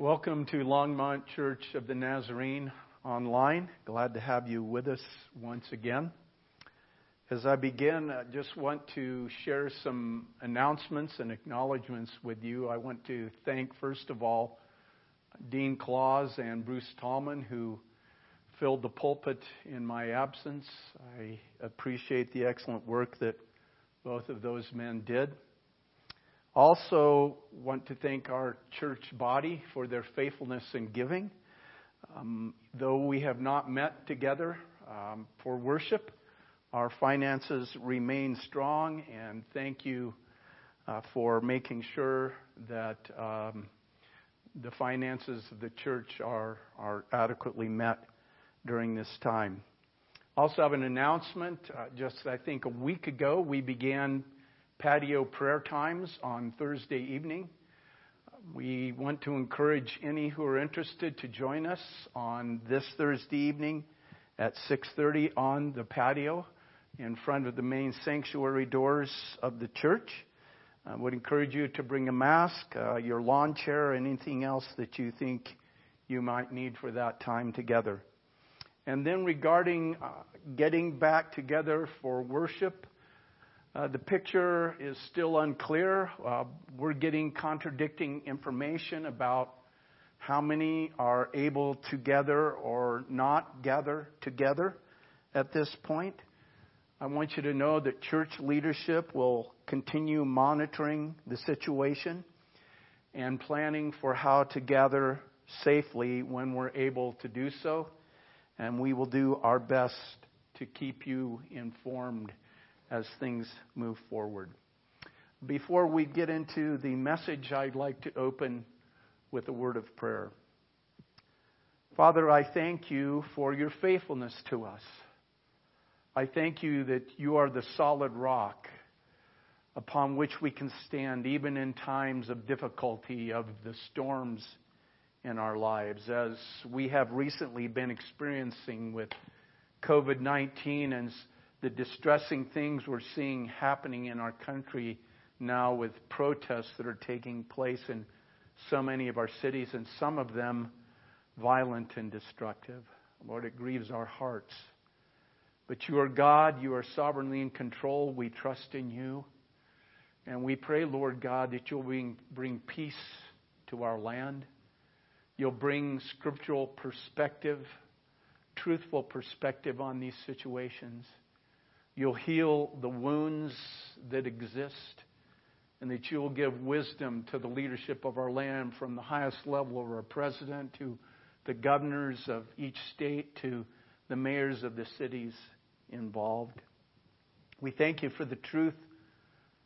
Welcome to Longmont Church of the Nazarene online. Glad to have you with us once again. As I begin, I just want to share some announcements and acknowledgments with you. I want to thank, first of all, Dean Claus and Bruce Tallman, who filled the pulpit in my absence. I appreciate the excellent work that both of those men did. Also, want to thank our church body for their faithfulness in giving. Um, though we have not met together um, for worship, our finances remain strong, and thank you uh, for making sure that um, the finances of the church are, are adequately met during this time. Also, have an announcement. Uh, just I think a week ago, we began patio prayer times on Thursday evening. We want to encourage any who are interested to join us on this Thursday evening at 6:30 on the patio in front of the main sanctuary doors of the church. I would encourage you to bring a mask, uh, your lawn chair, and anything else that you think you might need for that time together. And then regarding uh, getting back together for worship, the picture is still unclear. Uh, we're getting contradicting information about how many are able to gather or not gather together at this point. I want you to know that church leadership will continue monitoring the situation and planning for how to gather safely when we're able to do so. And we will do our best to keep you informed as things move forward. Before we get into the message, I'd like to open with a word of prayer. Father, I thank you for your faithfulness to us. I thank you that you are the solid rock upon which we can stand even in times of difficulty, of the storms in our lives, as we have recently been experiencing with COVID 19 and the distressing things we're seeing happening in our country now with protests that are taking place in so many of our cities, and some of them violent and destructive. Lord, it grieves our hearts. But you are God, you are sovereignly in control. We trust in you. And we pray, Lord God, that you'll bring, bring peace to our land. You'll bring scriptural perspective, truthful perspective on these situations. You'll heal the wounds that exist, and that you'll give wisdom to the leadership of our land from the highest level of our president to the governors of each state to the mayors of the cities involved. We thank you for the truth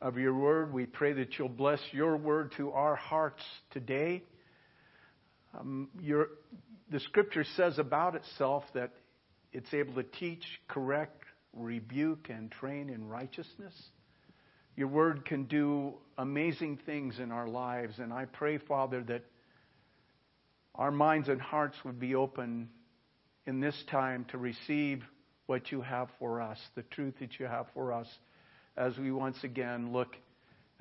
of your word. We pray that you'll bless your word to our hearts today. Um, your, the scripture says about itself that it's able to teach, correct, rebuke and train in righteousness. Your word can do amazing things in our lives, and I pray, Father, that our minds and hearts would be open in this time to receive what you have for us, the truth that you have for us, as we once again look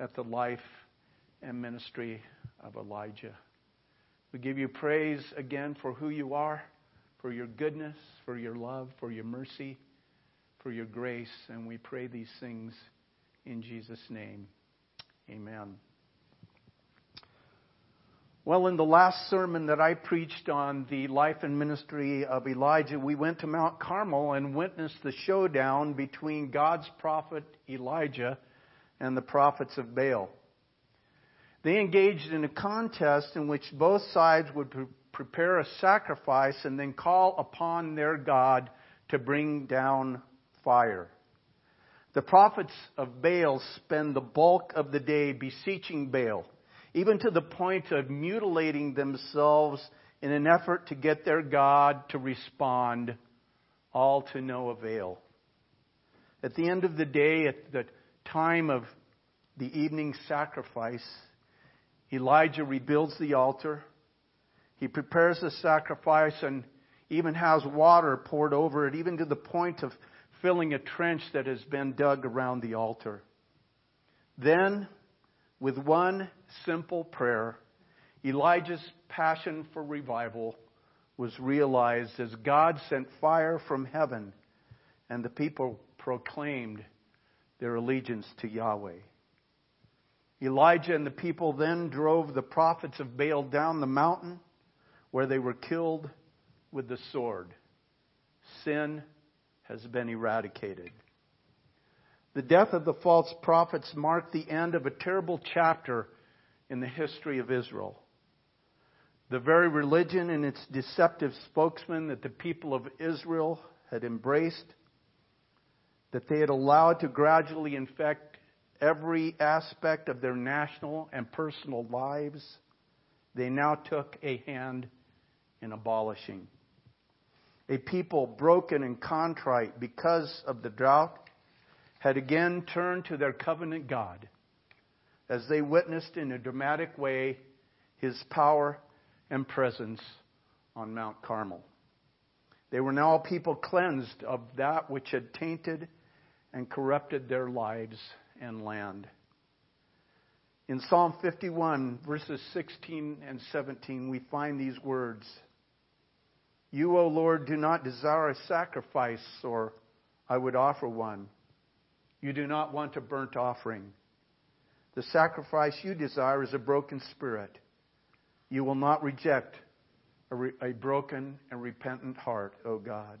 at the life and ministry of Elijah. We give you praise again for who you are, for your goodness, for your love, for your mercy for your grace, and we pray these things in Jesus' name. Amen. Well, in the last sermon that I preached on the life and ministry of Elijah, we went to Mount Carmel and witnessed the showdown between God's prophet Elijah and the prophets of Baal. They engaged in a contest in which both sides would pre- prepare a sacrifice and then call upon their God to bring down fire. The prophets of Baal spend the bulk of the day beseeching Baal, even to the point of mutilating themselves in an effort to get their God to respond, all to no avail. At the end of the day, at the time of the evening sacrifice, Elijah rebuilds the altar. He prepares the sacrifice and even has water poured over it, even to the point of filling a trench that has been dug around the altar. Then, with one simple prayer, Elijah's passion for revival was realized as God sent fire from heaven and the people proclaimed their allegiance to Yahweh. Elijah and the people then drove the prophets of Baal down the mountain where they were killed with the sword. Sin has been eradicated. The death of the false prophets marked the end of a terrible chapter in the history of Israel. The very religion and its deceptive spokesman that the people of Israel had embraced, that they had allowed to gradually infect every aspect of their national and personal lives, they now took a hand in abolishing. A people broken and contrite because of the drought had again turned to their covenant God as they witnessed in a dramatic way his power and presence on Mount Carmel. They were now a people cleansed of that which had tainted and corrupted their lives and land. In Psalm 51, verses 16 and 17, we find these words You, O Lord, do not desire a sacrifice, or I would offer one. You do not want a burnt offering. The sacrifice you desire is a broken spirit. You will not reject a, re- a broken and repentant heart, O God.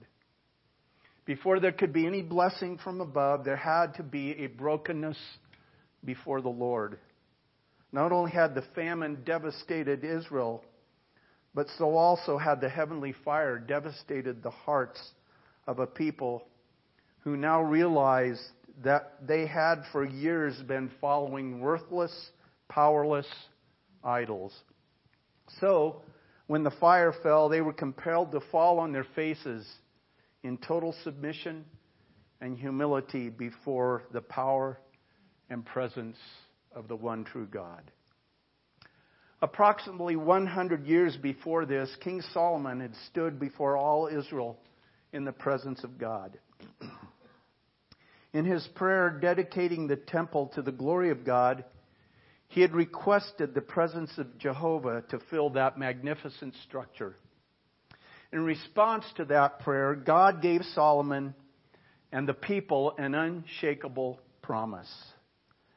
Before there could be any blessing from above, there had to be a brokenness before the Lord. Not only had the famine devastated Israel, but so also had the heavenly fire devastated the hearts of a people who now realized that they had for years been following worthless, powerless idols. So, when the fire fell, they were compelled to fall on their faces in total submission and humility before the power and presence of the one true God. Approximately 100 years before this, King Solomon had stood before all Israel in the presence of God. In his prayer dedicating the temple to the glory of God, he had requested the presence of Jehovah to fill that magnificent structure. In response to that prayer, God gave Solomon and the people an unshakable promise.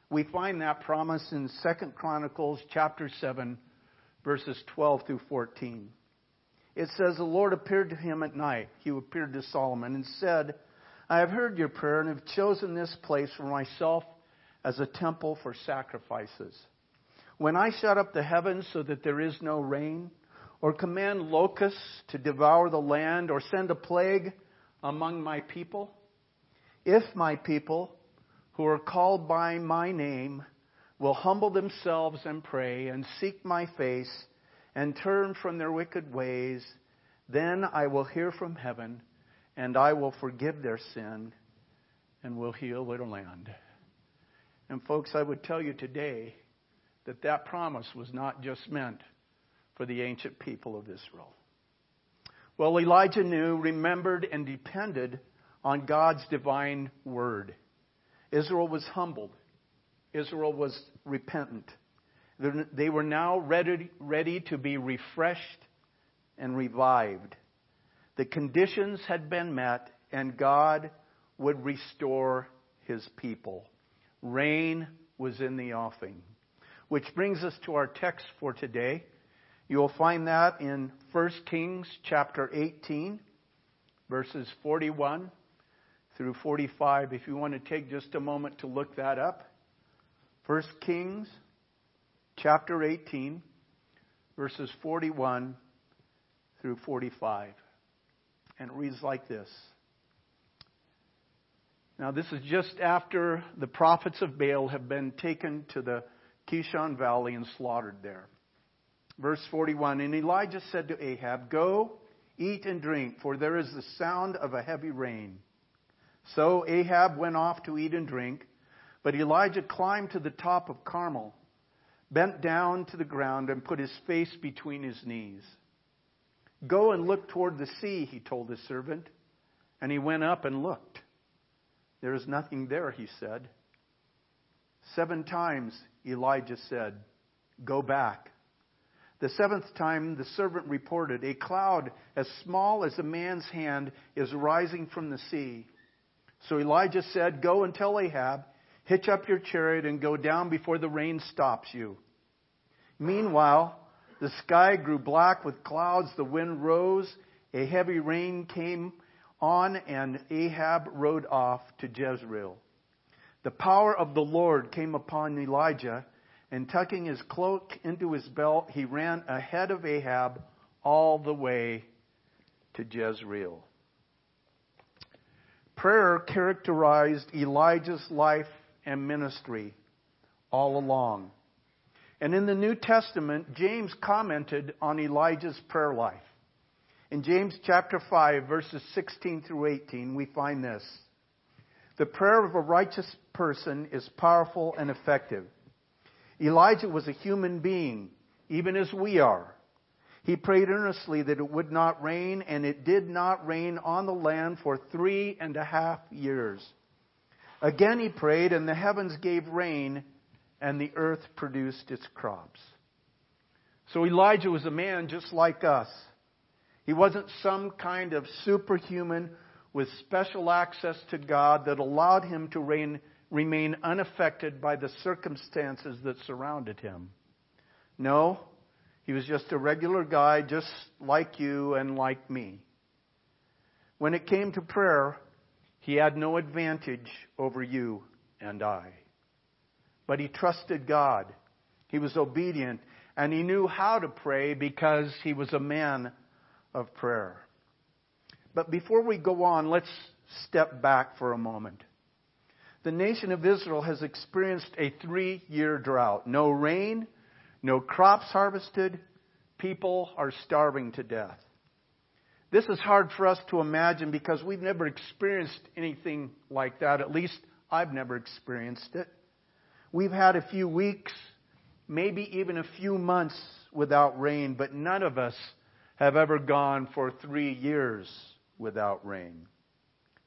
We find that promise in 2 Chronicles chapter 7 verses 12 through 14. It says the Lord appeared to him at night. He appeared to Solomon and said, I have heard your prayer and have chosen this place for myself as a temple for sacrifices. When I shut up the heavens so that there is no rain, or command locusts to devour the land, or send a plague among my people, if my people, who are called by my name, will humble themselves and pray and seek my face and turn from their wicked ways, then I will hear from heaven and I will forgive their sin and will heal their land. And folks, I would tell you today that that promise was not just meant for the ancient people of Israel. Well, Elijah knew, remembered, and depended on God's divine word. Israel was humbled. Israel was repentant. They were now ready, ready to be refreshed and revived. The conditions had been met, and God would restore his people. Rain was in the offing. Which brings us to our text for today. You will find that in 1 Kings chapter 18, verses 41 through 45. If you want to take just a moment to look that up. 1 Kings chapter 18, verses 41 through 45. And it reads like this. Now, this is just after the prophets of Baal have been taken to the Kishon Valley and slaughtered there. Verse 41 And Elijah said to Ahab, Go, eat and drink, for there is the sound of a heavy rain. So Ahab went off to eat and drink, but Elijah climbed to the top of Carmel, bent down to the ground, and put his face between his knees. Go and look toward the sea, he told his servant. And he went up and looked. There is nothing there, he said. Seven times Elijah said, Go back. The seventh time, the servant reported, A cloud as small as a man's hand is rising from the sea. So Elijah said, Go and tell Ahab, hitch up your chariot and go down before the rain stops you. Meanwhile, the sky grew black with clouds, the wind rose, a heavy rain came on, and Ahab rode off to Jezreel. The power of the Lord came upon Elijah, and tucking his cloak into his belt, he ran ahead of Ahab all the way to Jezreel. Prayer characterized Elijah's life and ministry all along. And in the New Testament, James commented on Elijah's prayer life. In James chapter 5, verses 16 through 18, we find this. The prayer of a righteous person is powerful and effective. Elijah was a human being, even as we are. He prayed earnestly that it would not rain, and it did not rain on the land for three and a half years. Again he prayed, and the heavens gave rain, and the earth produced its crops. So Elijah was a man just like us. He wasn't some kind of superhuman with special access to God that allowed him to remain unaffected by the circumstances that surrounded him. No, he was just a regular guy, just like you and like me. When it came to prayer, he had no advantage over you and I. But he trusted God. He was obedient and he knew how to pray because he was a man of prayer. But before we go on, let's step back for a moment. The nation of Israel has experienced a three year drought. No rain, no crops harvested, people are starving to death. This is hard for us to imagine because we've never experienced anything like that. At least I've never experienced it. We've had a few weeks, maybe even a few months without rain, but none of us have ever gone for three years without rain.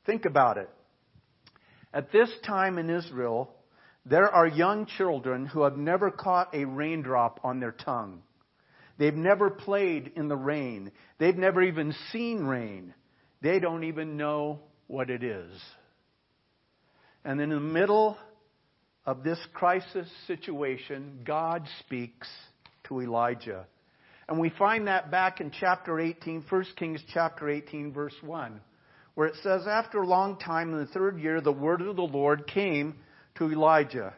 Think about it. At this time in Israel, there are young children who have never caught a raindrop on their tongue. They've never played in the rain. They've never even seen rain. They don't even know what it is. And in the middle of this crisis situation, God speaks to Elijah. And we find that back in chapter 18, 1 Kings chapter 18, verse 1, where it says, After a long time, in the third year, the word of the Lord came to Elijah.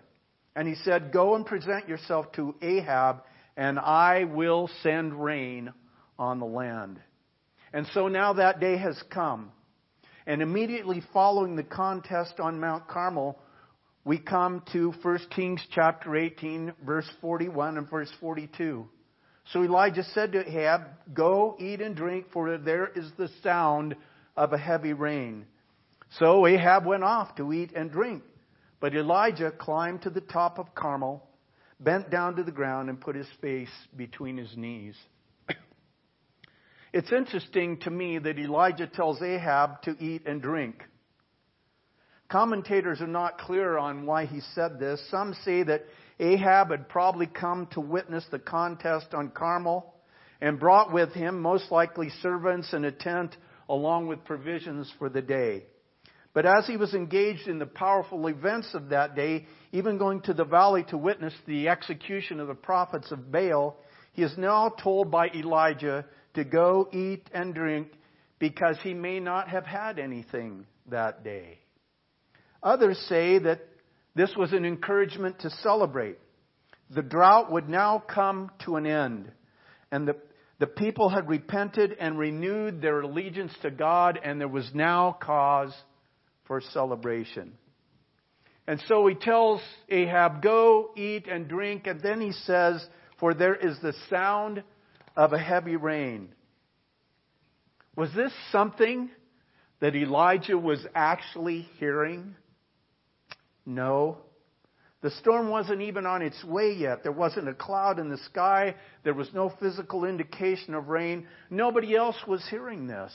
And he said, Go and present yourself to Ahab, and I will send rain on the land. And so now that day has come. And immediately following the contest on Mount Carmel, we come to 1 Kings chapter 18, verse 41 and verse 42. So Elijah said to Ahab, Go, eat and drink, for there is the sound of a heavy rain. So Ahab went off to eat and drink. But Elijah climbed to the top of Carmel, bent down to the ground, and put his face between his knees. It's interesting to me that Elijah tells Ahab to eat and drink. Commentators are not clear on why he said this. Some say that Ahab had probably come to witness the contest on Carmel and brought with him most likely servants and a tent along with provisions for the day. But as he was engaged in the powerful events of that day, even going to the valley to witness the execution of the prophets of Baal, he is now told by Elijah to go eat and drink because he may not have had anything that day. Others say that this was an encouragement to celebrate. The drought would now come to an end. And the, the people had repented and renewed their allegiance to God, and there was now cause for celebration. And so he tells Ahab, Go, eat, and drink. And then he says, For there is the sound of a heavy rain. Was this something that Elijah was actually hearing? No. The storm wasn't even on its way yet. There wasn't a cloud in the sky. There was no physical indication of rain. Nobody else was hearing this.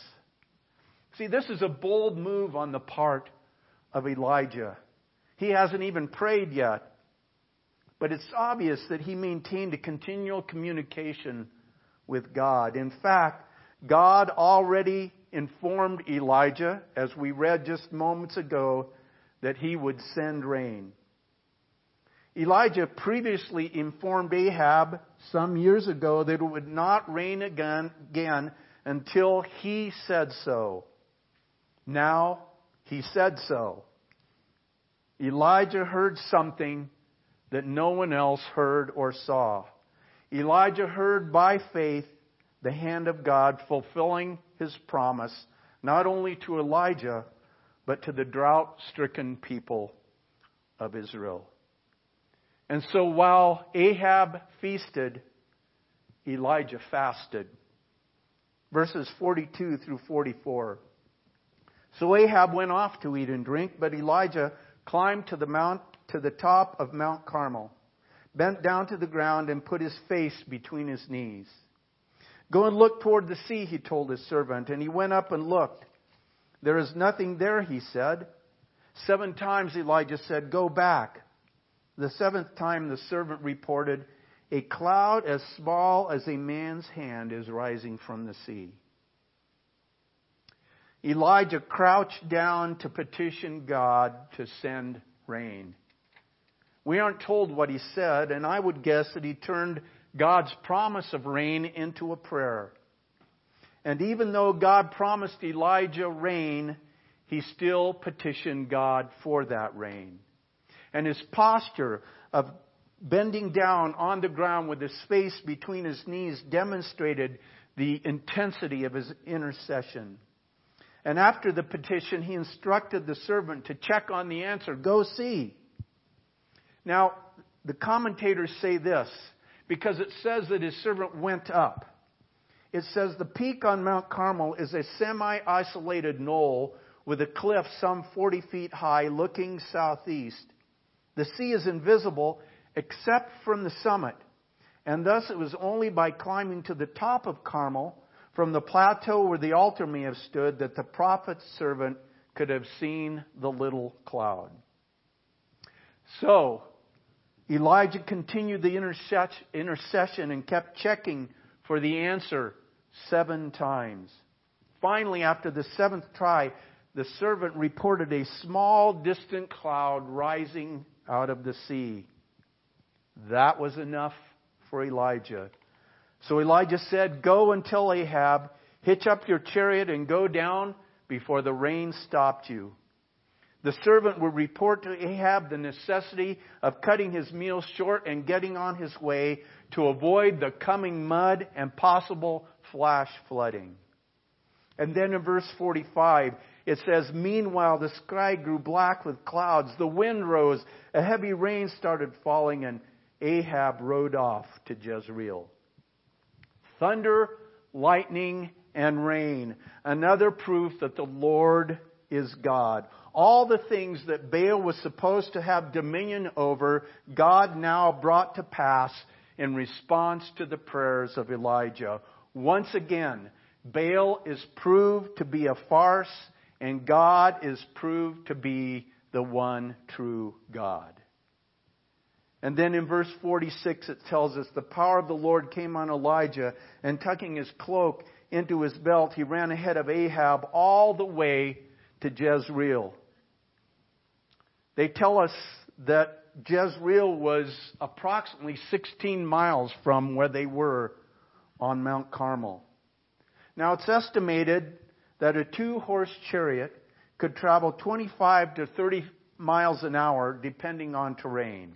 See, this is a bold move on the part of Elijah. He hasn't even prayed yet. but it's obvious that he maintained a continual communication with God. In fact, God already informed Elijah, as we read just moments ago, that he would send rain. Elijah previously informed Ahab some years ago that it would not rain again, again until he said so. Now he said so. Elijah heard something that no one else heard or saw. Elijah heard by faith the hand of God fulfilling his promise, not only to Elijah, but to the drought stricken people of Israel. And so while Ahab feasted, Elijah fasted. Verses 42 through 44. So Ahab went off to eat and drink, but Elijah climbed to the mount to the top of Mount Carmel, bent down to the ground and put his face between his knees. Go and look toward the sea, he told his servant, and he went up and looked. There is nothing there, he said. Seven times Elijah said, Go back. The seventh time the servant reported, A cloud as small as a man's hand is rising from the sea. Elijah crouched down to petition God to send rain. We aren't told what he said, and I would guess that he turned God's promise of rain into a prayer. And even though God promised Elijah rain, he still petitioned God for that rain. And his posture of bending down on the ground with his space between his knees demonstrated the intensity of his intercession. And after the petition, he instructed the servant to check on the answer. Go see. Now, the commentators say this because it says that his servant went up. It says the peak on Mount Carmel is a semi isolated knoll with a cliff some 40 feet high looking southeast. The sea is invisible except from the summit, and thus it was only by climbing to the top of Carmel from the plateau where the altar may have stood that the prophet's servant could have seen the little cloud. So, Elijah continued the intercession and kept checking for the answer seven times. Finally, after the seventh try, the servant reported a small, distant cloud rising out of the sea. That was enough for Elijah. So Elijah said, Go and tell Ahab, hitch up your chariot and go down before the rain stopped you. The servant would report to Ahab the necessity of cutting his meal short and getting on his way to avoid the coming mud and possible flash flooding. And then in verse 45, it says, Meanwhile, the sky grew black with clouds. The wind rose. A heavy rain started falling, and Ahab rode off to Jezreel. Thunder, lightning, and rain. Another proof that the Lord is God. All the things that Baal was supposed to have dominion over, God now brought to pass in response to the prayers of Elijah. Once again, Baal is proved to be a farce, and God is proved to be the one true God. And then in verse 46 it tells us the power of the Lord came on Elijah, and tucking his cloak into his belt, he ran ahead of Ahab all the way to Jezreel. They tell us that Jezreel was approximately 16 miles from where they were on Mount Carmel. Now it's estimated that a two horse chariot could travel 25 to 30 miles an hour depending on terrain.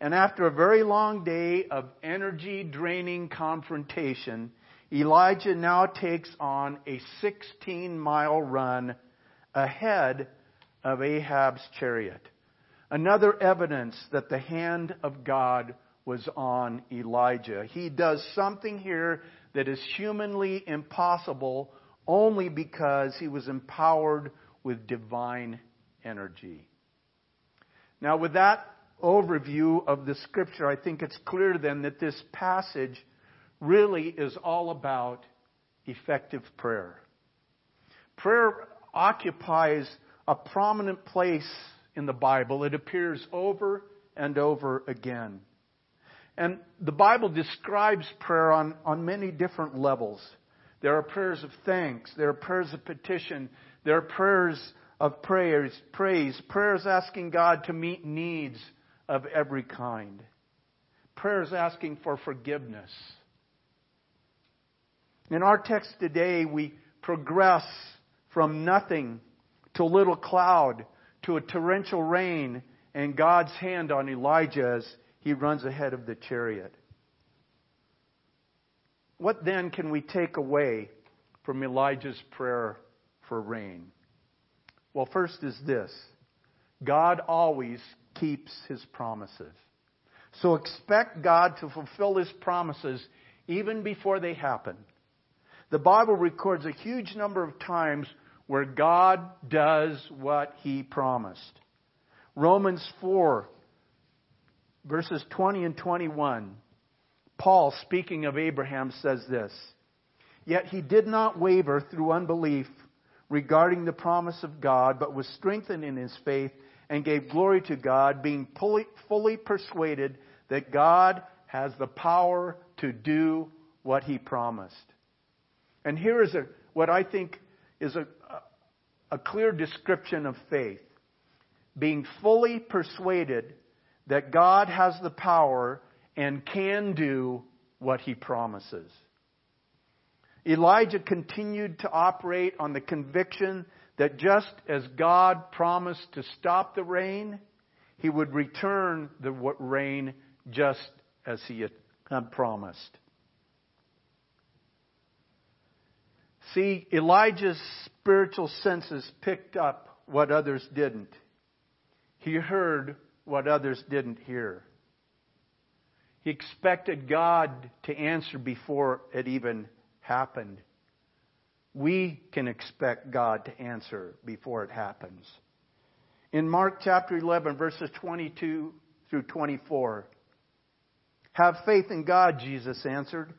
And after a very long day of energy draining confrontation, Elijah now takes on a 16 mile run ahead of Ahab's chariot. Another evidence that the hand of God was on Elijah. He does something here that is humanly impossible only because he was empowered with divine energy. Now, with that overview of the scripture, I think it's clear then that this passage really is all about effective prayer. Prayer occupies a prominent place in the Bible. It appears over and over again. And the Bible describes prayer on, on many different levels. There are prayers of thanks, there are prayers of petition, there are prayers of prayers, praise, prayers asking God to meet needs of every kind, prayers asking for forgiveness. In our text today, we progress from nothing to little cloud to a torrential rain and God's hand on Elijah as he runs ahead of the chariot. What then can we take away from Elijah's prayer for rain? Well, first is this God always keeps his promises. So expect God to fulfill his promises even before they happen. The Bible records a huge number of times where God does what he promised. Romans 4, verses 20 and 21. Paul, speaking of Abraham, says this Yet he did not waver through unbelief regarding the promise of God, but was strengthened in his faith and gave glory to God, being fully, fully persuaded that God has the power to do what he promised. And here is a, what I think is a, a clear description of faith being fully persuaded that God has the power and can do what he promises. Elijah continued to operate on the conviction that just as God promised to stop the rain, he would return the rain just as he had promised. See, Elijah's spiritual senses picked up what others didn't. He heard what others didn't hear. He expected God to answer before it even happened. We can expect God to answer before it happens. In Mark chapter 11, verses 22 through 24, have faith in God, Jesus answered.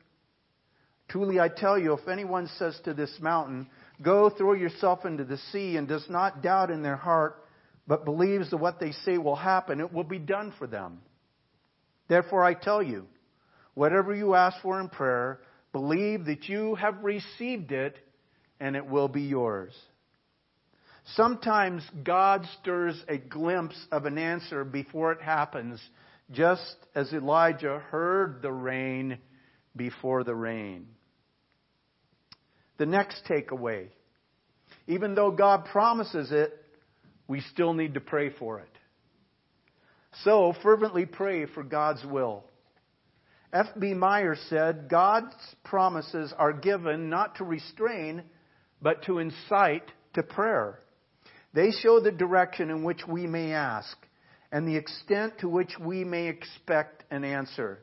Truly I tell you, if anyone says to this mountain, Go throw yourself into the sea, and does not doubt in their heart, but believes that what they say will happen, it will be done for them. Therefore, I tell you, whatever you ask for in prayer, believe that you have received it, and it will be yours. Sometimes God stirs a glimpse of an answer before it happens, just as Elijah heard the rain before the rain. The next takeaway even though God promises it, we still need to pray for it. So, fervently pray for God's will. F.B. Meyer said, God's promises are given not to restrain, but to incite to prayer. They show the direction in which we may ask and the extent to which we may expect an answer.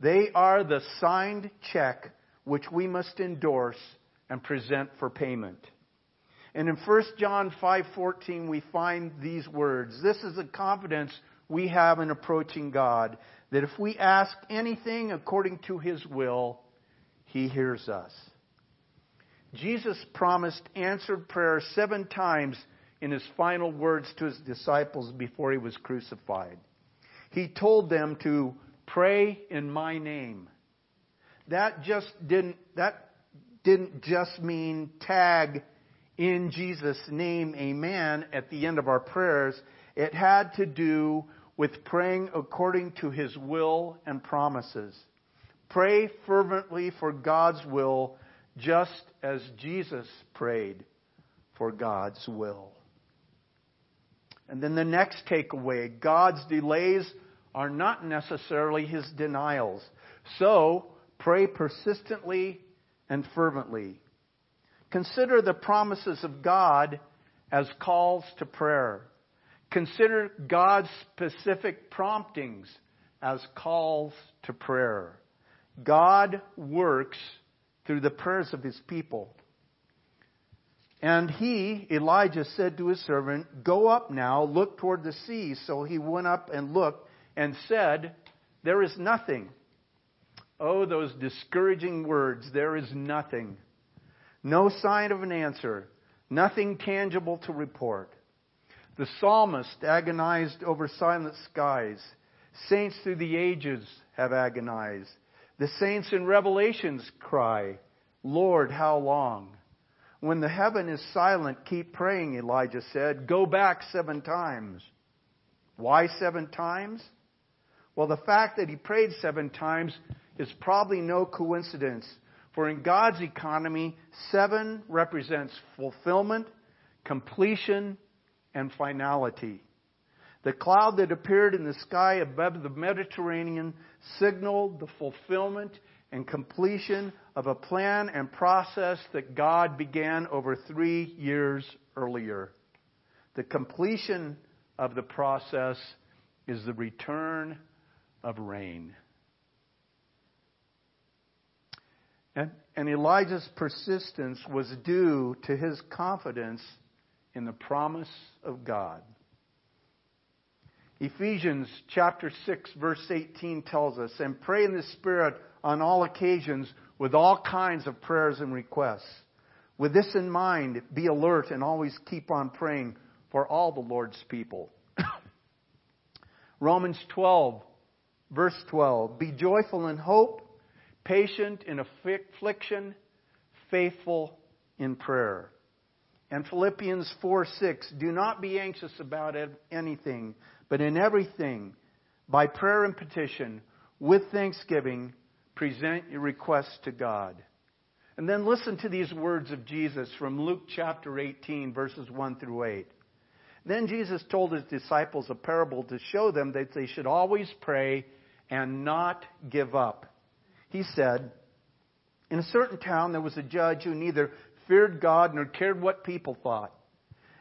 They are the signed check which we must endorse and present for payment. And in 1 John 5:14 we find these words. This is the confidence we have in approaching God that if we ask anything according to his will, he hears us. Jesus promised answered prayer 7 times in his final words to his disciples before he was crucified. He told them to pray in my name. That just didn't that didn't just mean tag in Jesus' name, amen, at the end of our prayers. It had to do with praying according to His will and promises. Pray fervently for God's will, just as Jesus prayed for God's will. And then the next takeaway God's delays are not necessarily His denials. So, pray persistently and fervently. Consider the promises of God as calls to prayer. Consider God's specific promptings as calls to prayer. God works through the prayers of his people. And he, Elijah, said to his servant, Go up now, look toward the sea. So he went up and looked and said, There is nothing. Oh, those discouraging words, there is nothing. No sign of an answer, nothing tangible to report. The psalmist agonized over silent skies. Saints through the ages have agonized. The saints in Revelations cry, Lord, how long? When the heaven is silent, keep praying, Elijah said. Go back seven times. Why seven times? Well, the fact that he prayed seven times is probably no coincidence. For in God's economy, seven represents fulfillment, completion, and finality. The cloud that appeared in the sky above the Mediterranean signaled the fulfillment and completion of a plan and process that God began over three years earlier. The completion of the process is the return of rain. And, and Elijah's persistence was due to his confidence in the promise of God. Ephesians chapter 6 verse 18 tells us, and pray in the Spirit on all occasions with all kinds of prayers and requests. With this in mind, be alert and always keep on praying for all the Lord's people. Romans 12 verse 12, be joyful in hope, patient in affliction, faithful in prayer. And Philippians 4 6, do not be anxious about anything, but in everything, by prayer and petition, with thanksgiving, present your requests to God. And then listen to these words of Jesus from Luke chapter 18, verses 1 through 8. Then Jesus told his disciples a parable to show them that they should always pray and not give up. He said, In a certain town there was a judge who neither feared God nor cared what people thought.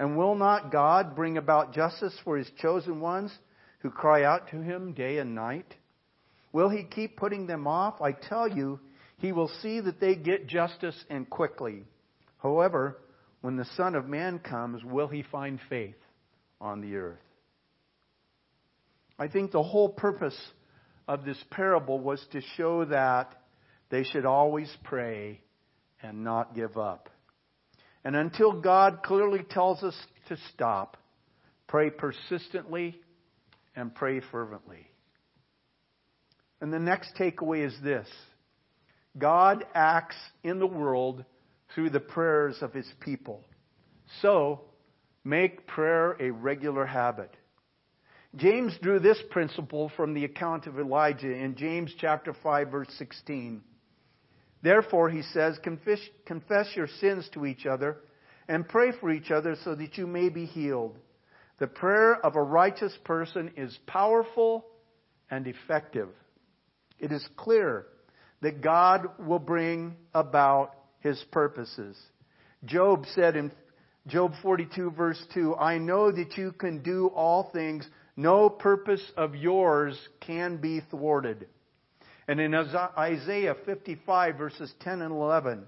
And will not God bring about justice for his chosen ones who cry out to him day and night? Will he keep putting them off? I tell you, he will see that they get justice and quickly. However, when the Son of Man comes, will he find faith on the earth? I think the whole purpose of this parable was to show that they should always pray and not give up. And until God clearly tells us to stop, pray persistently and pray fervently. And the next takeaway is this God acts in the world through the prayers of his people. So, make prayer a regular habit. James drew this principle from the account of Elijah in James chapter 5 verse 16. Therefore, he says, confess, confess your sins to each other and pray for each other so that you may be healed. The prayer of a righteous person is powerful and effective. It is clear that God will bring about his purposes. Job said in Job 42 verse 2, I know that you can do all things. No purpose of yours can be thwarted. And in Isaiah 55 verses 10 and 11,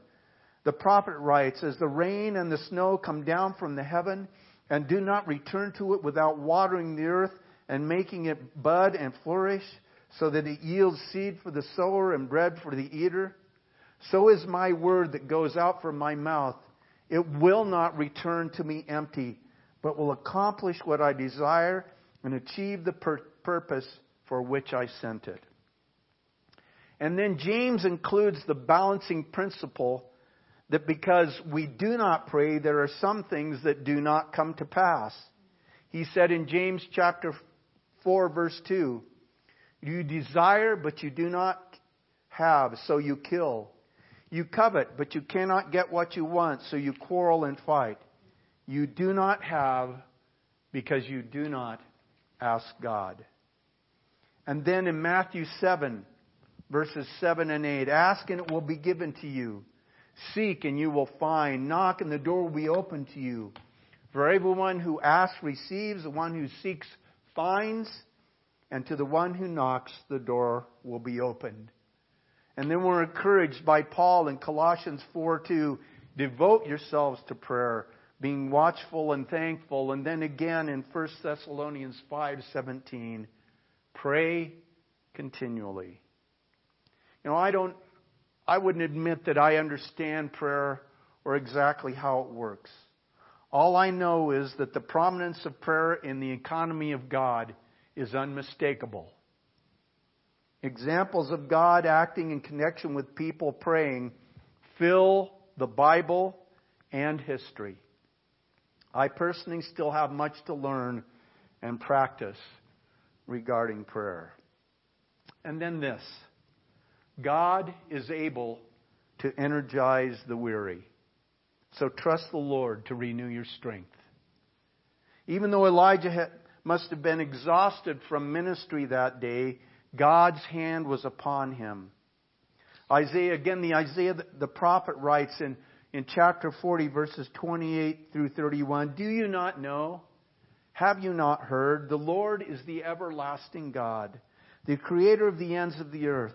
the prophet writes, As the rain and the snow come down from the heaven and do not return to it without watering the earth and making it bud and flourish, so that it yields seed for the sower and bread for the eater, so is my word that goes out from my mouth. It will not return to me empty, but will accomplish what I desire and achieve the pur- purpose for which I sent it. And then James includes the balancing principle that because we do not pray, there are some things that do not come to pass. He said in James chapter 4 verse 2, you desire, but you do not have, so you kill. You covet, but you cannot get what you want, so you quarrel and fight. You do not have because you do not ask God. And then in Matthew 7, verses 7 and 8. Ask and it will be given to you. Seek and you will find. Knock and the door will be opened to you. For everyone who asks receives, the one who seeks finds, and to the one who knocks the door will be opened. And then we're encouraged by Paul in Colossians 4 to devote yourselves to prayer, being watchful and thankful. And then again in 1 Thessalonians 5:17, pray continually. You know, I don't I wouldn't admit that I understand prayer or exactly how it works. All I know is that the prominence of prayer in the economy of God is unmistakable. Examples of God acting in connection with people praying fill the Bible and history. I personally still have much to learn and practice regarding prayer. And then this God is able to energize the weary. So trust the Lord to renew your strength. Even though Elijah had, must have been exhausted from ministry that day, God's hand was upon him. Isaiah, again, the Isaiah, the prophet writes in, in chapter 40, verses 28 through 31, Do you not know? Have you not heard? The Lord is the everlasting God, the creator of the ends of the earth.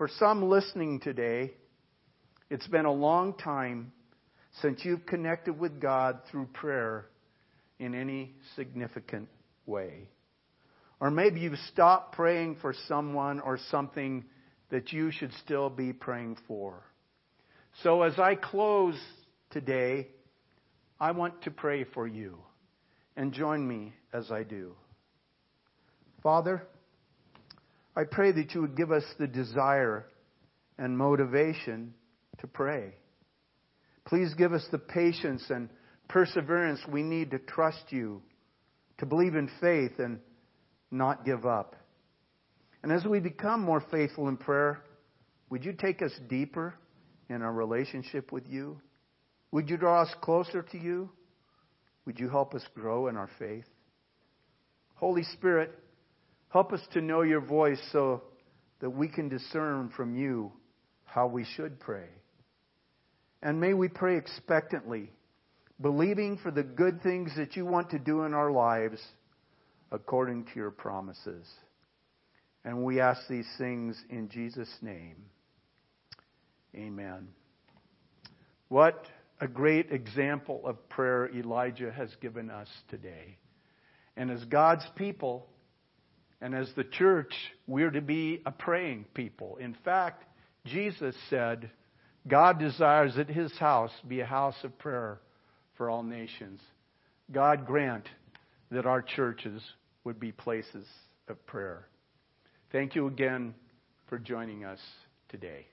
For some listening today, it's been a long time since you've connected with God through prayer in any significant way. Or maybe you've stopped praying for someone or something that you should still be praying for. So as I close today, I want to pray for you. And join me as I do. Father, I pray that you would give us the desire and motivation to pray. Please give us the patience and perseverance we need to trust you, to believe in faith and not give up. And as we become more faithful in prayer, would you take us deeper in our relationship with you? Would you draw us closer to you? Would you help us grow in our faith? Holy Spirit, Help us to know your voice so that we can discern from you how we should pray. And may we pray expectantly, believing for the good things that you want to do in our lives according to your promises. And we ask these things in Jesus' name. Amen. What a great example of prayer Elijah has given us today. And as God's people, and as the church, we're to be a praying people. In fact, Jesus said, God desires that his house be a house of prayer for all nations. God grant that our churches would be places of prayer. Thank you again for joining us today.